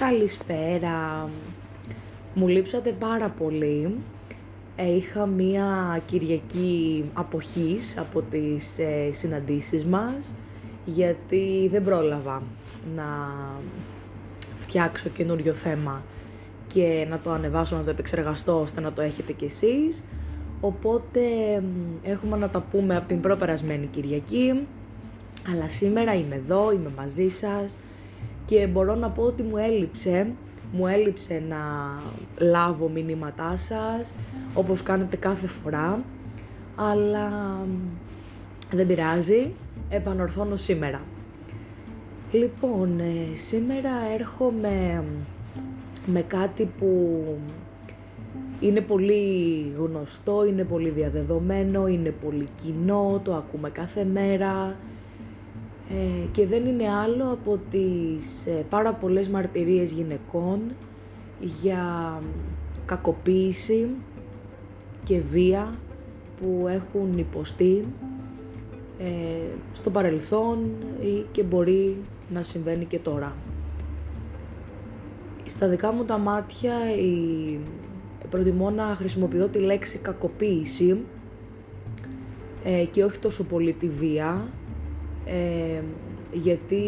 Καλησπέρα. Μου λείψατε πάρα πολύ. Ε, είχα μία Κυριακή αποχής από τις ε, συναντήσεις μας γιατί δεν πρόλαβα να φτιάξω καινούριο θέμα και να το ανεβάσω, να το επεξεργαστώ ώστε να το έχετε κι εσείς. Οπότε έχουμε να τα πούμε από την προπερασμένη Κυριακή. Αλλά σήμερα είμαι εδώ, είμαι μαζί σας και μπορώ να πω ότι μου έλειψε μου έλειψε να λάβω μηνύματά σας όπως κάνετε κάθε φορά αλλά δεν πειράζει, επανορθώνω σήμερα. Λοιπόν, ε, σήμερα έρχομαι με κάτι που είναι πολύ γνωστό, είναι πολύ διαδεδομένο, είναι πολύ κοινό, το ακούμε κάθε μέρα ε, και δεν είναι άλλο από τις ε, πάρα πολλές μαρτυρίες γυναικών για κακοποίηση και βία που έχουν υποστεί ε, στο παρελθόν ή και μπορεί να συμβαίνει και τώρα. Στα δικά μου τα μάτια η... προτιμώ να χρησιμοποιώ τη λέξη κακοποίηση ε, και όχι τόσο πολύ τη βία ε, γιατί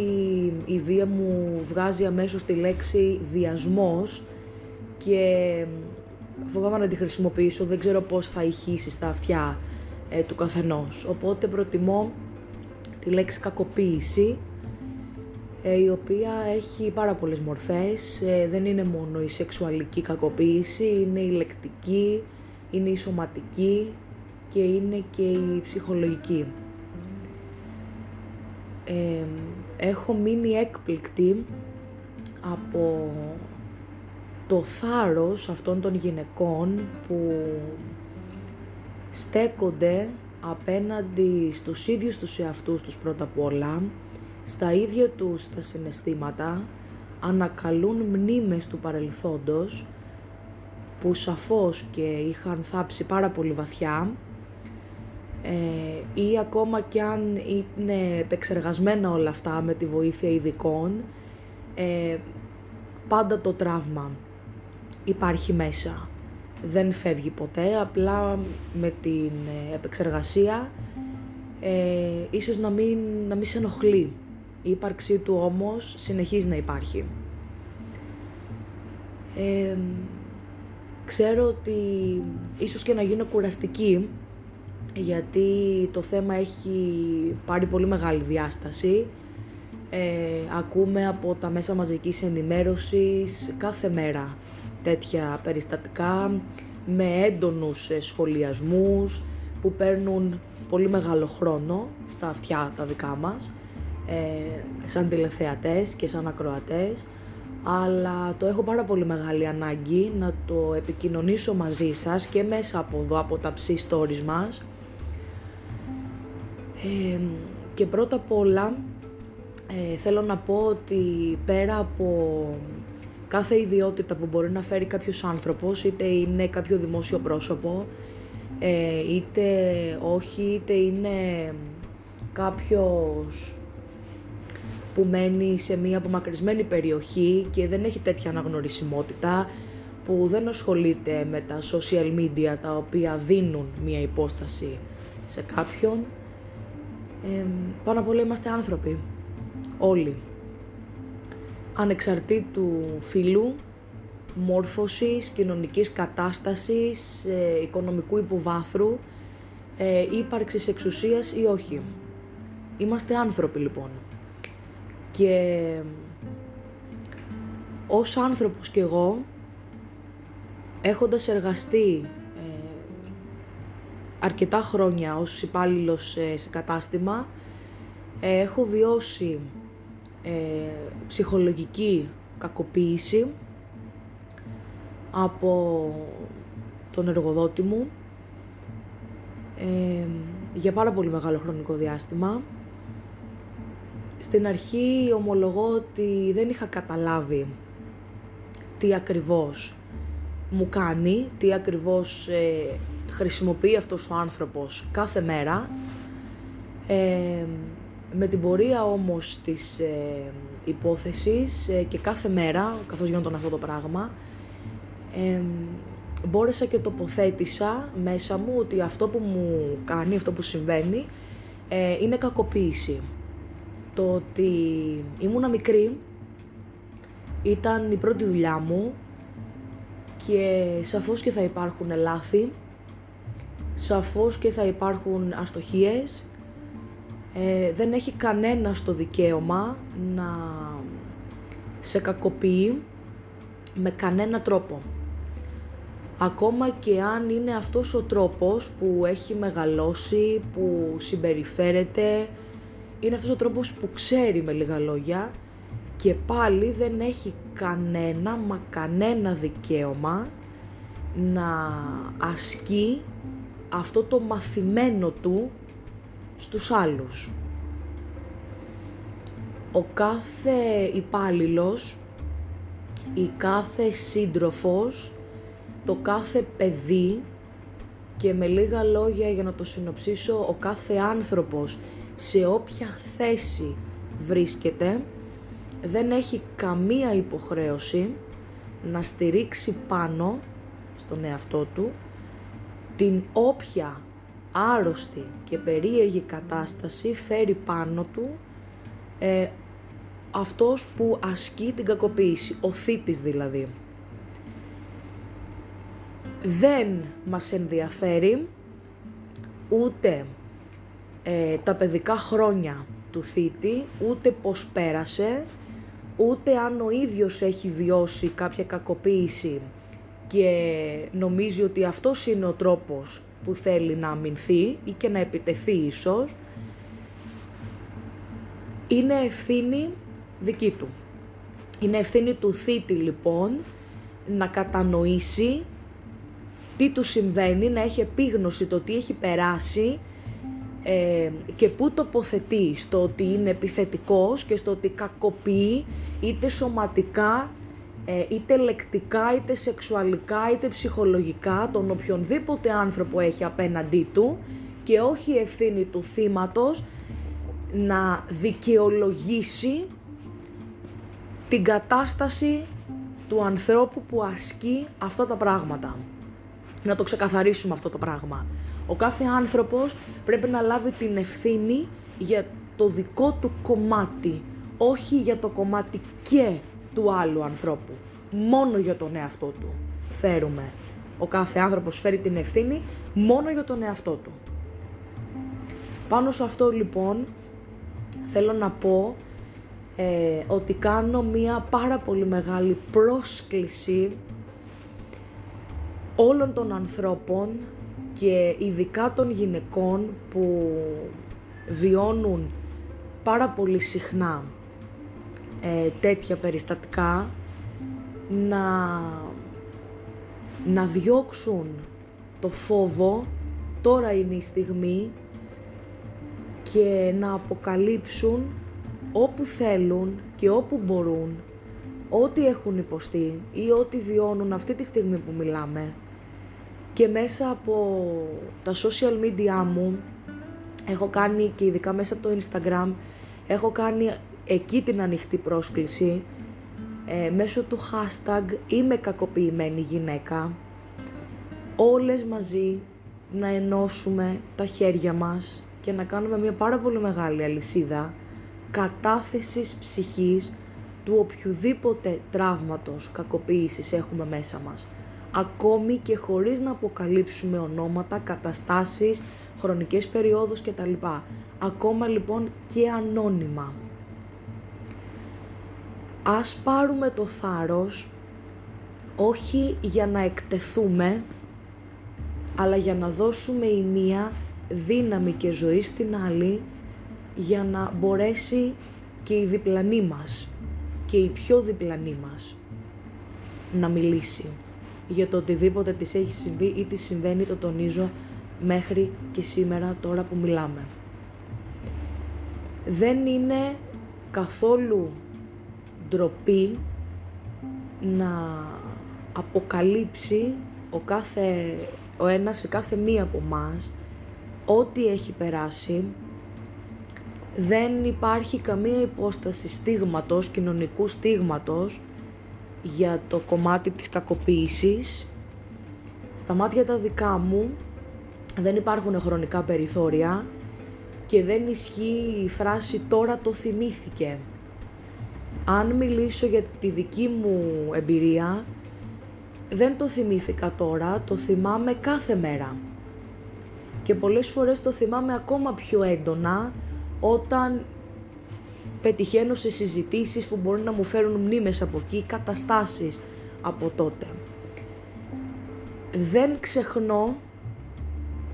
η βία μου βγάζει αμέσως τη λέξη βιασμός και φοβάμαι να τη χρησιμοποιήσω, δεν ξέρω πώς θα ηχήσει στα αυτιά ε, του καθενός. Οπότε προτιμώ τη λέξη κακοποίηση, ε, η οποία έχει πάρα πολλές μορφές. Ε, δεν είναι μόνο η σεξουαλική κακοποίηση, είναι η λεκτική, είναι η σωματική και είναι και η ψυχολογική έχω μείνει έκπληκτη από το θάρρος αυτών των γυναικών που στέκονται απέναντι στους ίδιους τους εαυτούς τους πρώτα απ' όλα, στα ίδια τους τα συναισθήματα, ανακαλούν μνήμες του παρελθόντος που σαφώς και είχαν θάψει πάρα πολύ βαθιά ε, ή ακόμα κι αν είναι επεξεργασμένα όλα αυτά με τη βοήθεια ειδικών, ε, πάντα το τραύμα υπάρχει μέσα. Δεν φεύγει ποτέ, απλά με την ε, επεξεργασία ε, ίσως να μην, να μην σε ενοχλεί. Η ύπαρξή του όμως συνεχίζει να υπάρχει. Ε, ξέρω ότι ίσως και να γίνω κουραστική γιατί το θέμα έχει πάρει πολύ μεγάλη διάσταση. Ε, ακούμε από τα μέσα μαζικής ενημέρωσης κάθε μέρα τέτοια περιστατικά με έντονους ε, σχολιασμούς που παίρνουν πολύ μεγάλο χρόνο στα αυτιά τα δικά μας ε, σαν τηλεθεατές και σαν ακροατές αλλά το έχω πάρα πολύ μεγάλη ανάγκη να το επικοινωνήσω μαζί σας και μέσα από εδώ από τα ψή stories μας και πρώτα απ' όλα ε, θέλω να πω ότι πέρα από κάθε ιδιότητα που μπορεί να φέρει κάποιος άνθρωπος, είτε είναι κάποιο δημόσιο πρόσωπο, ε, είτε όχι, είτε είναι κάποιος που μένει σε μια απομακρυσμένη περιοχή και δεν έχει τέτοια αναγνωρισιμότητα, που δεν ασχολείται με τα social media τα οποία δίνουν μια υπόσταση σε κάποιον, ε, πάνω απ' όλα είμαστε άνθρωποι. Όλοι. Ανεξαρτήτου φίλου, μόρφωσης, κοινωνικής κατάστασης, ε, οικονομικού υποβάθρου, ε, ύπαρξης εξουσίας ή όχι. Είμαστε άνθρωποι λοιπόν. Και ως άνθρωπος κι εγώ, έχοντας εργαστεί αρκετά χρόνια ως υπάλληλος ε, σε κατάστημα ε, έχω βιώσει ε, ψυχολογική κακοποίηση από τον εργοδότη μου για πάρα πολύ μεγάλο χρονικό διάστημα. Στην αρχή ομολογώ ότι δεν είχα καταλάβει τι ακριβώς μου κάνει, τι ακριβώς χρησιμοποιεί αυτός ο άνθρωπος κάθε μέρα Με την πορεία όμως της ε, υπόθεσης ε, και κάθε μέρα, καθώς γινόταν αυτό το πράγμα, ε, μπόρεσα και τοποθέτησα μέσα μου ότι αυτό που μου κάνει, αυτό που συμβαίνει, ε, είναι κακοποίηση. Το ότι ήμουνα μικρή, ήταν η πρώτη δουλειά μου και σαφώς και θα υπάρχουν λάθη, σαφώς και θα υπάρχουν αστοχίες, ε, δεν έχει κανένα το δικαίωμα να σε κακοποιεί με κανένα τρόπο. Ακόμα και αν είναι αυτός ο τρόπος που έχει μεγαλώσει, που συμπεριφέρεται, είναι αυτός ο τρόπος που ξέρει με λίγα λόγια και πάλι δεν έχει κανένα μα κανένα δικαίωμα να ασκεί αυτό το μαθημένο του στους άλλους. Ο κάθε υπάλληλος, η κάθε σύντροφος, το κάθε παιδί και με λίγα λόγια για να το συνοψίσω, ο κάθε άνθρωπος σε όποια θέση βρίσκεται δεν έχει καμία υποχρέωση να στηρίξει πάνω στον εαυτό του την όποια άρρωστη και περίεργη κατάσταση φέρει πάνω του ε, αυτός που ασκεί την κακοποίηση, ο θήτης δηλαδή. Δεν μας ενδιαφέρει ούτε ε, τα παιδικά χρόνια του θήτη, ούτε πώς πέρασε, ούτε αν ο ίδιος έχει βιώσει κάποια κακοποίηση και νομίζει ότι αυτός είναι ο τρόπος που θέλει να αμυνθεί ή και να επιτεθεί ίσως, είναι ευθύνη δική του. Είναι ευθύνη του θήτη λοιπόν να κατανοήσει τι του συμβαίνει, να έχει επίγνωση το τι έχει περάσει ε, και πού τοποθετεί στο ότι είναι επιθετικός και στο ότι κακοποιεί είτε σωματικά ε, είτε λεκτικά, είτε σεξουαλικά, είτε ψυχολογικά τον οποιονδήποτε άνθρωπο έχει απέναντί του και όχι η ευθύνη του θύματος να δικαιολογήσει την κατάσταση του ανθρώπου που ασκεί αυτά τα πράγματα. Να το ξεκαθαρίσουμε αυτό το πράγμα. Ο κάθε άνθρωπος πρέπει να λάβει την ευθύνη για το δικό του κομμάτι, όχι για το κομμάτι και του άλλου ανθρώπου. Μόνο για τον εαυτό του φέρουμε. Ο κάθε άνθρωπος φέρει την ευθύνη μόνο για τον εαυτό του. Πάνω σε αυτό λοιπόν θέλω να πω ε, ότι κάνω μία πάρα πολύ μεγάλη πρόσκληση όλων των ανθρώπων και ειδικά των γυναικών που βιώνουν πάρα πολύ συχνά ε, τέτοια περιστατικά να, να διώξουν το φόβο, τώρα είναι η στιγμή και να αποκαλύψουν όπου θέλουν και όπου μπορούν ό,τι έχουν υποστεί ή ό,τι βιώνουν αυτή τη στιγμή που μιλάμε. Και μέσα από τα social media μου έχω κάνει και ειδικά μέσα από το Instagram έχω κάνει εκεί την ανοιχτή πρόσκληση ε, μέσω του hashtag είμαι κακοποιημένη γυναίκα όλες μαζί να ενώσουμε τα χέρια μας και να κάνουμε μια πάρα πολύ μεγάλη αλυσίδα κατάθεσης ψυχής του οποιοδήποτε τραύματος κακοποίησης έχουμε μέσα μας ακόμη και χωρίς να αποκαλύψουμε ονόματα, καταστάσεις, χρονικές περιόδους κτλ. Ακόμα λοιπόν και ανώνυμα. Ας πάρουμε το θάρρος όχι για να εκτεθούμε, αλλά για να δώσουμε η μία δύναμη και ζωή στην άλλη για να μπορέσει και η διπλανή μας και η πιο διπλανή μας να μιλήσει για το οτιδήποτε της έχει συμβεί ή της συμβαίνει, το τονίζω, μέχρι και σήμερα τώρα που μιλάμε. Δεν είναι καθόλου ντροπή να αποκαλύψει ο, κάθε, ο ένας σε κάθε μία από μας ό,τι έχει περάσει δεν υπάρχει καμία υπόσταση στίγματος, κοινωνικού στίγματος για το κομμάτι της κακοποίησης. Στα μάτια τα δικά μου δεν υπάρχουν χρονικά περιθώρια και δεν ισχύει η φράση «τώρα το θυμήθηκε». Αν μιλήσω για τη δική μου εμπειρία, δεν το θυμήθηκα τώρα, το θυμάμαι κάθε μέρα. Και πολλές φορές το θυμάμαι ακόμα πιο έντονα όταν πετυχαίνω σε συζητήσεις που μπορεί να μου φέρουν μνήμες από εκεί, καταστάσεις από τότε. Δεν ξεχνώ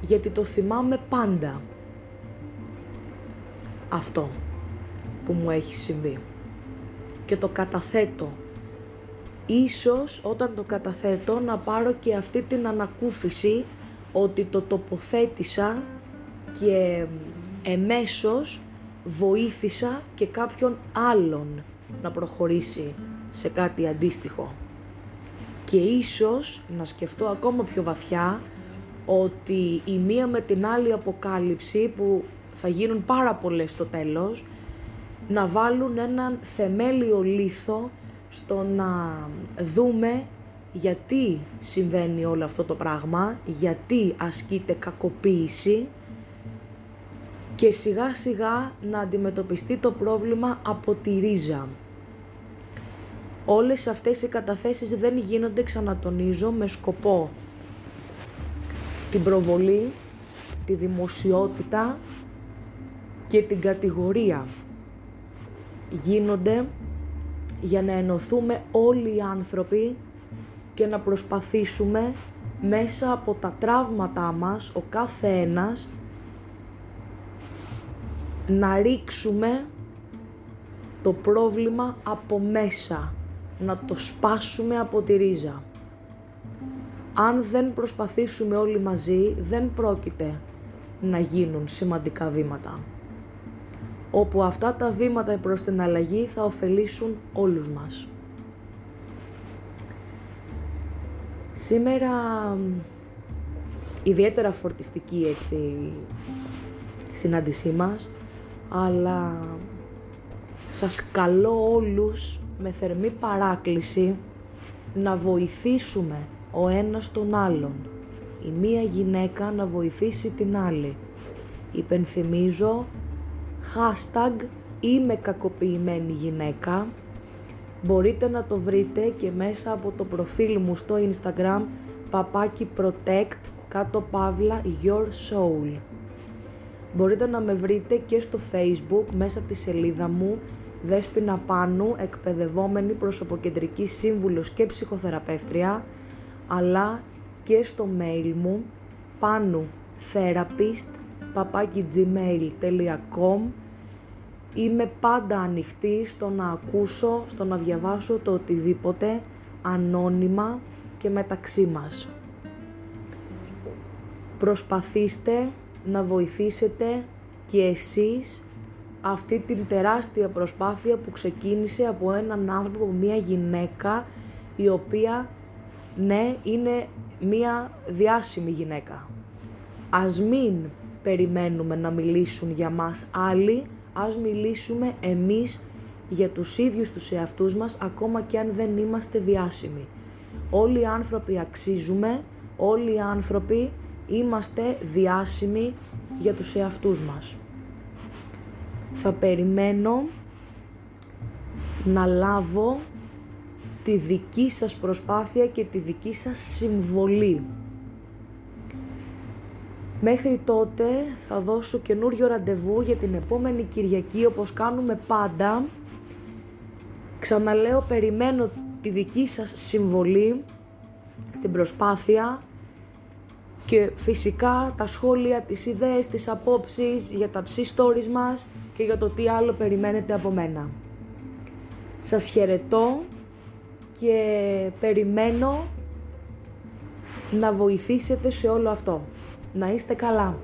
γιατί το θυμάμαι πάντα. Αυτό που μου έχει συμβεί. Και το καταθέτω. Ίσως όταν το καταθέτω να πάρω και αυτή την ανακούφιση ότι το τοποθέτησα και εμέσως βοήθησα και κάποιον άλλον να προχωρήσει σε κάτι αντίστοιχο. Και ίσως να σκεφτώ ακόμα πιο βαθιά ότι η μία με την άλλη αποκάλυψη που θα γίνουν πάρα πολλές στο τέλος να βάλουν έναν θεμέλιο λίθο στο να δούμε γιατί συμβαίνει όλο αυτό το πράγμα, γιατί ασκείται κακοποίηση και σιγά σιγά να αντιμετωπιστεί το πρόβλημα από τη ρίζα. Όλες αυτές οι καταθέσεις δεν γίνονται, ξανατονίζω, με σκοπό την προβολή, τη δημοσιότητα και την κατηγορία. Γίνονται για να ενωθούμε όλοι οι άνθρωποι και να προσπαθήσουμε μέσα από τα τραύματά μας, ο κάθε ένας, να ρίξουμε το πρόβλημα από μέσα, να το σπάσουμε από τη ρίζα. Αν δεν προσπαθήσουμε όλοι μαζί, δεν πρόκειται να γίνουν σημαντικά βήματα. Όπου αυτά τα βήματα προς την αλλαγή θα ωφελήσουν όλους μας. Σήμερα ιδιαίτερα φορτιστική έτσι συνάντησή μας αλλά σας καλώ όλους με θερμή παράκληση να βοηθήσουμε ο ένας τον άλλον. Η μία γυναίκα να βοηθήσει την άλλη. Υπενθυμίζω hashtag είμαι κακοποιημένη γυναίκα. Μπορείτε να το βρείτε και μέσα από το προφίλ μου στο Instagram παπάκι protect κάτω παύλα your soul. Μπορείτε να με βρείτε και στο facebook μέσα από τη σελίδα μου Δέσποινα Πάνου, εκπαιδευόμενη προσωποκεντρική σύμβουλος και ψυχοθεραπεύτρια αλλά και στο mail μου πάνου therapist Είμαι πάντα ανοιχτή στο να ακούσω, στο να διαβάσω το οτιδήποτε ανώνυμα και μεταξύ μας. Προσπαθήστε να βοηθήσετε και εσείς αυτή την τεράστια προσπάθεια που ξεκίνησε από έναν άνθρωπο, από μια γυναίκα η οποία ναι είναι μια διάσημη γυναίκα. Ας μην περιμένουμε να μιλήσουν για μας άλλοι, ας μιλήσουμε εμείς για τους ίδιους τους εαυτούς μας ακόμα και αν δεν είμαστε διάσημοι. Όλοι οι άνθρωποι αξίζουμε, όλοι οι άνθρωποι είμαστε διάσημοι για τους εαυτούς μας. Θα περιμένω να λάβω τη δική σας προσπάθεια και τη δική σας συμβολή. Μέχρι τότε θα δώσω καινούριο ραντεβού για την επόμενη Κυριακή όπως κάνουμε πάντα. Ξαναλέω περιμένω τη δική σας συμβολή στην προσπάθεια και φυσικά τα σχόλια, τις ιδέες, τις απόψεις για τα ψή stories μας και για το τι άλλο περιμένετε από μένα. Σας χαιρετώ και περιμένω να βοηθήσετε σε όλο αυτό. Να είστε καλά.